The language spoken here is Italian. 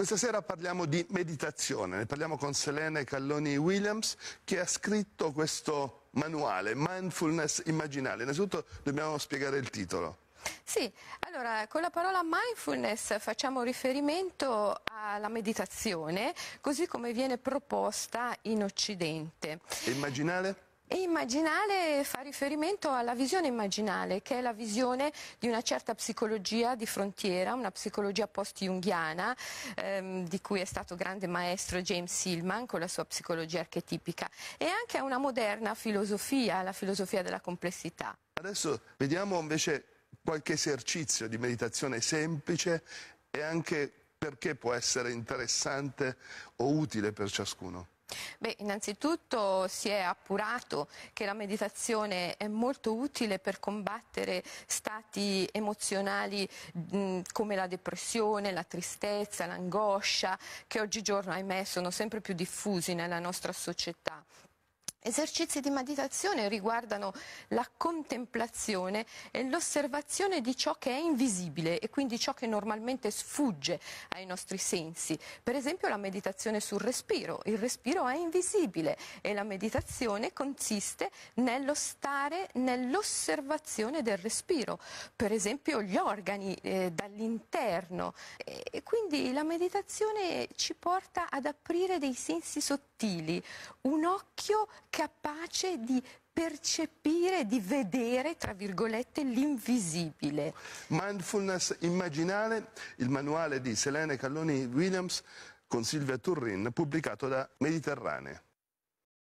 Questa sera parliamo di meditazione, ne parliamo con Selene Calloni Williams che ha scritto questo manuale, Mindfulness Immaginale. Innanzitutto dobbiamo spiegare il titolo. Sì, allora con la parola mindfulness facciamo riferimento alla meditazione così come viene proposta in Occidente. E immaginale? E immaginale fa riferimento alla visione immaginale, che è la visione di una certa psicologia di frontiera, una psicologia post-junghiana, ehm, di cui è stato grande maestro James Silman con la sua psicologia archetipica, e anche a una moderna filosofia, la filosofia della complessità. Adesso vediamo invece qualche esercizio di meditazione semplice e anche perché può essere interessante o utile per ciascuno. Beh, innanzitutto si è appurato che la meditazione è molto utile per combattere stati emozionali mh, come la depressione, la tristezza, l'angoscia, che oggigiorno, ahimè, sono sempre più diffusi nella nostra società. Esercizi di meditazione riguardano la contemplazione e l'osservazione di ciò che è invisibile e quindi ciò che normalmente sfugge ai nostri sensi. Per esempio la meditazione sul respiro. Il respiro è invisibile e la meditazione consiste nello stare nell'osservazione del respiro. Per esempio gli organi eh, dall'interno. E quindi la meditazione ci porta ad aprire dei sensi sottili, un occhio capace di percepire, di vedere, tra virgolette, l'invisibile. Mindfulness immaginale, il manuale di Selene Calloni Williams con Silvia Turrin, pubblicato da Mediterranee.